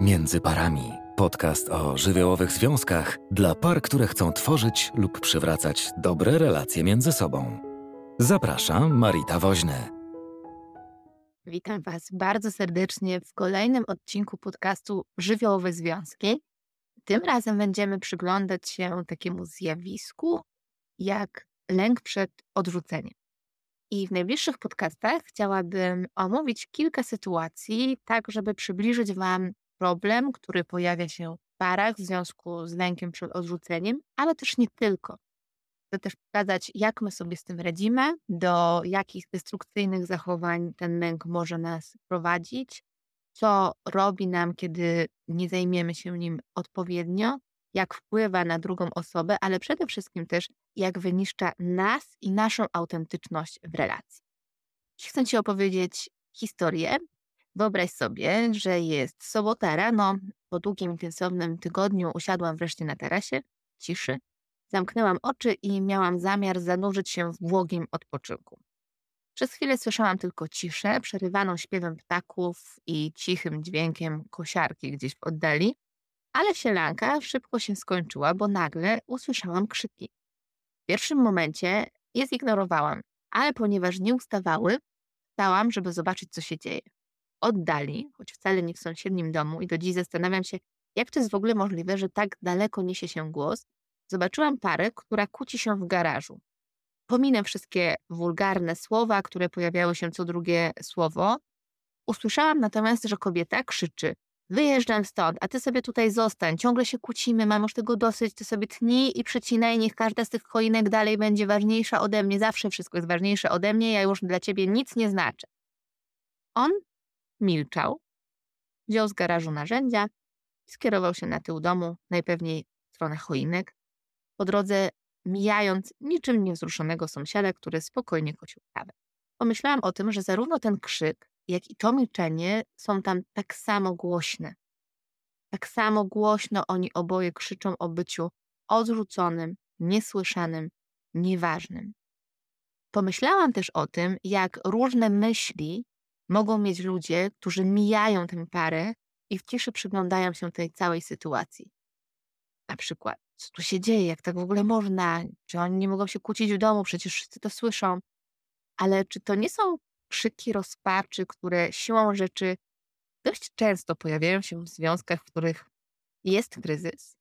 Między parami. Podcast o żywiołowych związkach dla par, które chcą tworzyć lub przywracać dobre relacje między sobą. Zapraszam, Marita Woźny. Witam Was bardzo serdecznie w kolejnym odcinku podcastu Żywiołowe Związki. Tym razem będziemy przyglądać się takiemu zjawisku jak lęk przed odrzuceniem. I w najbliższych podcastach chciałabym omówić kilka sytuacji, tak żeby przybliżyć Wam problem, który pojawia się w parach w związku z lękiem przed odrzuceniem, ale też nie tylko. Chcę też pokazać, jak my sobie z tym radzimy, do jakich destrukcyjnych zachowań ten lęk może nas prowadzić, co robi nam, kiedy nie zajmiemy się nim odpowiednio, jak wpływa na drugą osobę, ale przede wszystkim też, jak wyniszcza nas i naszą autentyczność w relacji. Chcę Ci opowiedzieć historię, Wyobraź sobie, że jest sobota rano, po długim, intensywnym tygodniu usiadłam wreszcie na tarasie, ciszy, zamknęłam oczy i miałam zamiar zanurzyć się w błogim odpoczynku. Przez chwilę słyszałam tylko ciszę, przerywaną śpiewem ptaków i cichym dźwiękiem kosiarki gdzieś w oddali, ale sielanka szybko się skończyła, bo nagle usłyszałam krzyki. W pierwszym momencie je zignorowałam, ale ponieważ nie ustawały, stałam, żeby zobaczyć, co się dzieje oddali, choć wcale nie w sąsiednim domu i do dziś zastanawiam się, jak to jest w ogóle możliwe, że tak daleko niesie się głos, zobaczyłam parę, która kłóci się w garażu. Pominę wszystkie wulgarne słowa, które pojawiały się co drugie słowo. Usłyszałam natomiast, że kobieta krzyczy: Wyjeżdżam stąd, a ty sobie tutaj zostań. Ciągle się kłócimy, mam już tego dosyć, ty sobie tnij i przecinaj, niech każda z tych choinek dalej będzie ważniejsza ode mnie. Zawsze wszystko jest ważniejsze ode mnie, ja już dla ciebie nic nie znaczę. On Milczał, wziął z garażu narzędzia i skierował się na tył domu, najpewniej w stronę choinek, po drodze mijając niczym niewzruszonego sąsiada, który spokojnie kosił trawę. Pomyślałam o tym, że zarówno ten krzyk, jak i to milczenie są tam tak samo głośne. Tak samo głośno oni oboje krzyczą o byciu odrzuconym, niesłyszanym, nieważnym. Pomyślałam też o tym, jak różne myśli mogą mieć ludzie, którzy mijają tę parę i w ciszy przyglądają się tej całej sytuacji. Na przykład, co tu się dzieje, jak tak w ogóle można, czy oni nie mogą się kłócić w domu, przecież wszyscy to słyszą. Ale czy to nie są krzyki rozpaczy, które siłą rzeczy dość często pojawiają się w związkach, w których jest kryzys?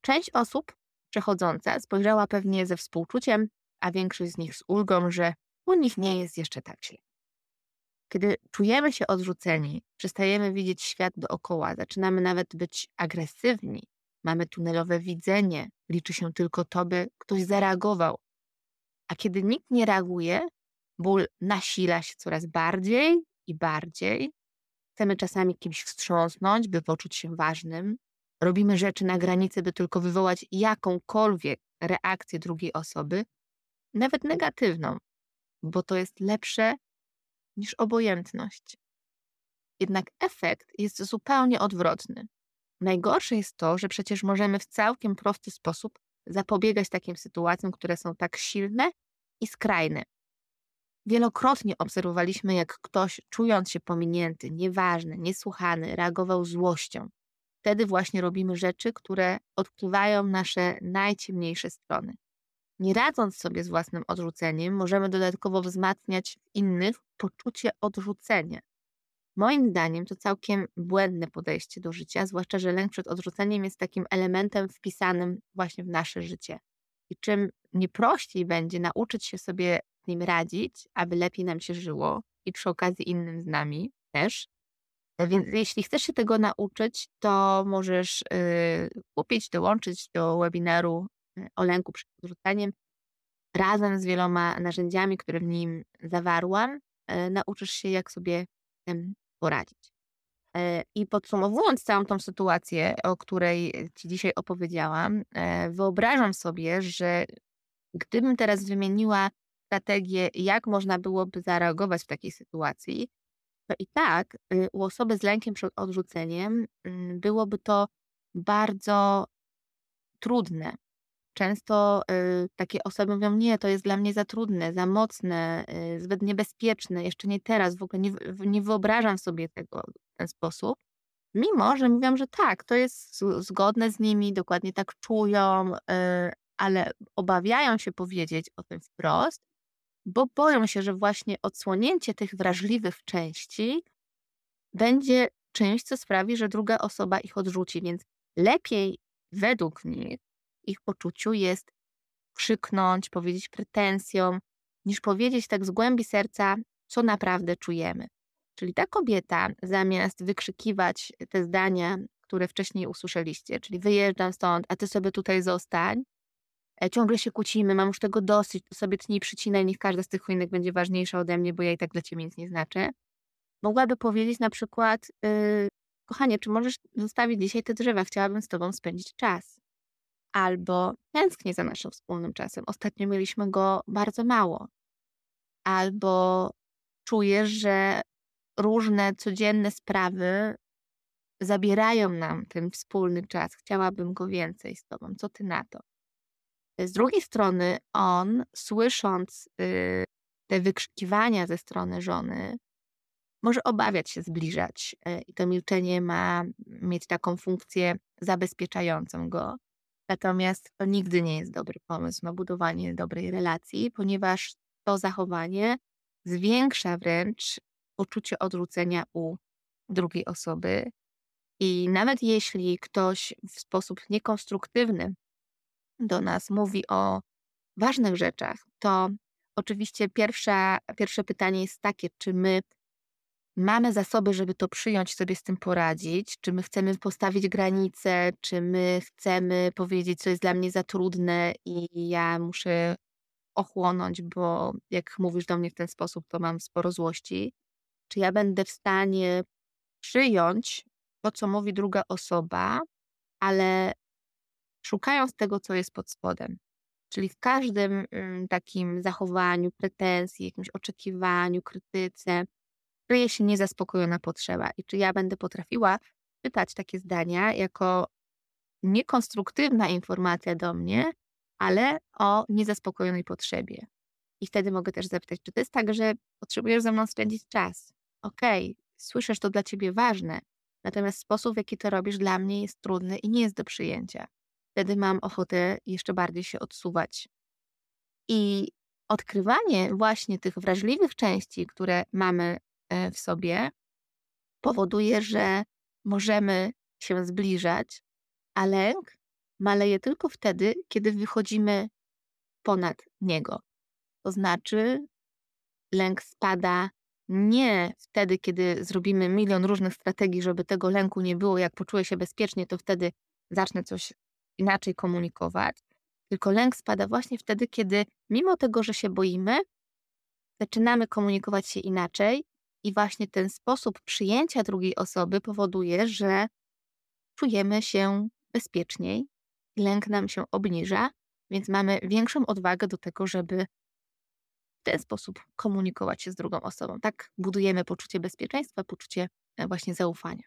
Część osób przechodząca spojrzała pewnie ze współczuciem, a większość z nich z ulgą, że u nich nie jest jeszcze tak źle. Kiedy czujemy się odrzuceni, przestajemy widzieć świat dookoła, zaczynamy nawet być agresywni, mamy tunelowe widzenie, liczy się tylko to, by ktoś zareagował. A kiedy nikt nie reaguje, ból nasila się coraz bardziej i bardziej. Chcemy czasami kimś wstrząsnąć, by poczuć się ważnym. Robimy rzeczy na granicy, by tylko wywołać jakąkolwiek reakcję drugiej osoby, nawet negatywną, bo to jest lepsze niż obojętność. Jednak efekt jest zupełnie odwrotny. Najgorsze jest to, że przecież możemy w całkiem prosty sposób zapobiegać takim sytuacjom, które są tak silne i skrajne. Wielokrotnie obserwowaliśmy, jak ktoś, czując się pominięty, nieważny, niesłuchany, reagował złością. Wtedy właśnie robimy rzeczy, które odkrywają nasze najciemniejsze strony. Nie radząc sobie z własnym odrzuceniem, możemy dodatkowo wzmacniać w innych poczucie odrzucenia. Moim zdaniem to całkiem błędne podejście do życia, zwłaszcza, że lęk przed odrzuceniem jest takim elementem wpisanym właśnie w nasze życie. I czym nieprościej będzie nauczyć się sobie z nim radzić, aby lepiej nam się żyło i przy okazji innym z nami też. Więc jeśli chcesz się tego nauczyć, to możesz yy, kupić, dołączyć do webinaru o lęku przed odrzuceniem, razem z wieloma narzędziami, które w nim zawarłam, e, nauczysz się, jak sobie z tym poradzić. E, I podsumowując całą tą sytuację, o której Ci dzisiaj opowiedziałam, e, wyobrażam sobie, że gdybym teraz wymieniła strategię, jak można byłoby zareagować w takiej sytuacji, to i tak y, u osoby z lękiem przed odrzuceniem mm, byłoby to bardzo trudne, Często y, takie osoby mówią: Nie, to jest dla mnie za trudne, za mocne, y, zbyt niebezpieczne, jeszcze nie teraz, w ogóle nie, nie wyobrażam sobie tego w ten sposób. Mimo, że mówią, że tak, to jest zgodne z nimi, dokładnie tak czują, yy, ale obawiają się powiedzieć o tym wprost, bo boją się, że właśnie odsłonięcie tych wrażliwych części będzie czymś, co sprawi, że druga osoba ich odrzuci. Więc lepiej według nich, ich poczuciu jest krzyknąć, powiedzieć pretensją, niż powiedzieć tak z głębi serca, co naprawdę czujemy. Czyli ta kobieta, zamiast wykrzykiwać te zdania, które wcześniej usłyszeliście, czyli wyjeżdżam stąd, a ty sobie tutaj zostań, e, ciągle się kłócimy, mam już tego dosyć, to sobie tnij, przycinaj, niech każda z tych choinek będzie ważniejsza ode mnie, bo ja i tak dla ciebie nic nie znaczę. Mogłaby powiedzieć na przykład, yy, kochanie, czy możesz zostawić dzisiaj te drzewa, chciałabym z tobą spędzić czas. Albo tęsknię za naszym wspólnym czasem, ostatnio mieliśmy go bardzo mało. Albo czujesz, że różne codzienne sprawy zabierają nam ten wspólny czas. Chciałabym go więcej z tobą. Co ty na to? Z drugiej strony, on, słysząc y, te wykrzykiwania ze strony żony, może obawiać się zbliżać y, i to milczenie ma mieć taką funkcję zabezpieczającą go. Natomiast to nigdy nie jest dobry pomysł na budowanie dobrej relacji, ponieważ to zachowanie zwiększa wręcz poczucie odrzucenia u drugiej osoby. I nawet jeśli ktoś w sposób niekonstruktywny do nas mówi o ważnych rzeczach, to oczywiście pierwsza, pierwsze pytanie jest takie, czy my mamy zasoby, żeby to przyjąć, sobie z tym poradzić, czy my chcemy postawić granice, czy my chcemy powiedzieć, co jest dla mnie za trudne i ja muszę ochłonąć, bo jak mówisz do mnie w ten sposób, to mam sporo złości. Czy ja będę w stanie przyjąć to, co mówi druga osoba, ale szukając tego, co jest pod spodem. Czyli w każdym mm, takim zachowaniu, pretensji, jakimś oczekiwaniu, krytyce, kryje się niezaspokojona potrzeba. I czy ja będę potrafiła czytać takie zdania jako niekonstruktywna informacja do mnie, ale o niezaspokojonej potrzebie. I wtedy mogę też zapytać, czy to jest tak, że potrzebujesz ze mną spędzić czas? Okej, okay, słyszysz, to dla ciebie ważne, natomiast sposób, w jaki to robisz, dla mnie jest trudny i nie jest do przyjęcia. Wtedy mam ochotę jeszcze bardziej się odsuwać. I odkrywanie właśnie tych wrażliwych części, które mamy w sobie, powoduje, że możemy się zbliżać, a lęk maleje tylko wtedy, kiedy wychodzimy ponad niego. To znaczy, lęk spada nie wtedy, kiedy zrobimy milion różnych strategii, żeby tego lęku nie było. Jak poczuję się bezpiecznie, to wtedy zacznę coś inaczej komunikować. Tylko lęk spada właśnie wtedy, kiedy mimo tego, że się boimy, zaczynamy komunikować się inaczej i właśnie ten sposób przyjęcia drugiej osoby powoduje, że czujemy się bezpieczniej, lęk nam się obniża, więc mamy większą odwagę do tego, żeby w ten sposób komunikować się z drugą osobą. Tak budujemy poczucie bezpieczeństwa, poczucie e, właśnie zaufania.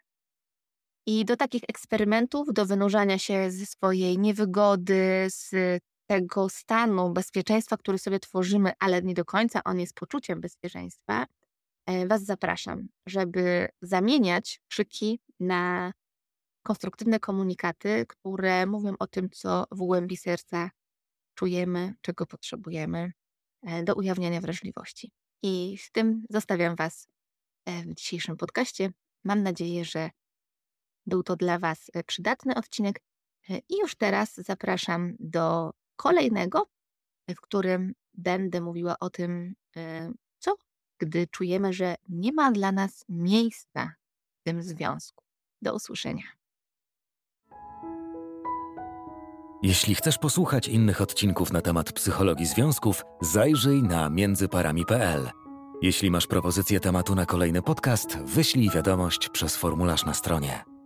I do takich eksperymentów, do wynurzania się ze swojej niewygody, z tego stanu bezpieczeństwa, który sobie tworzymy, ale nie do końca on jest poczuciem bezpieczeństwa, Was zapraszam, żeby zamieniać krzyki na konstruktywne komunikaty, które mówią o tym, co w głębi serca czujemy, czego potrzebujemy e, do ujawniania wrażliwości. I z tym zostawiam Was e, w dzisiejszym podcaście. Mam nadzieję, że był to dla Was e, przydatny odcinek. I już teraz zapraszam do kolejnego, w którym będę mówiła o tym, gdy czujemy, że nie ma dla nas miejsca w tym związku. Do usłyszenia. Jeśli chcesz posłuchać innych odcinków na temat psychologii związków, zajrzyj na międzyparami.pl. Jeśli masz propozycję tematu na kolejny podcast, wyślij wiadomość przez formularz na stronie.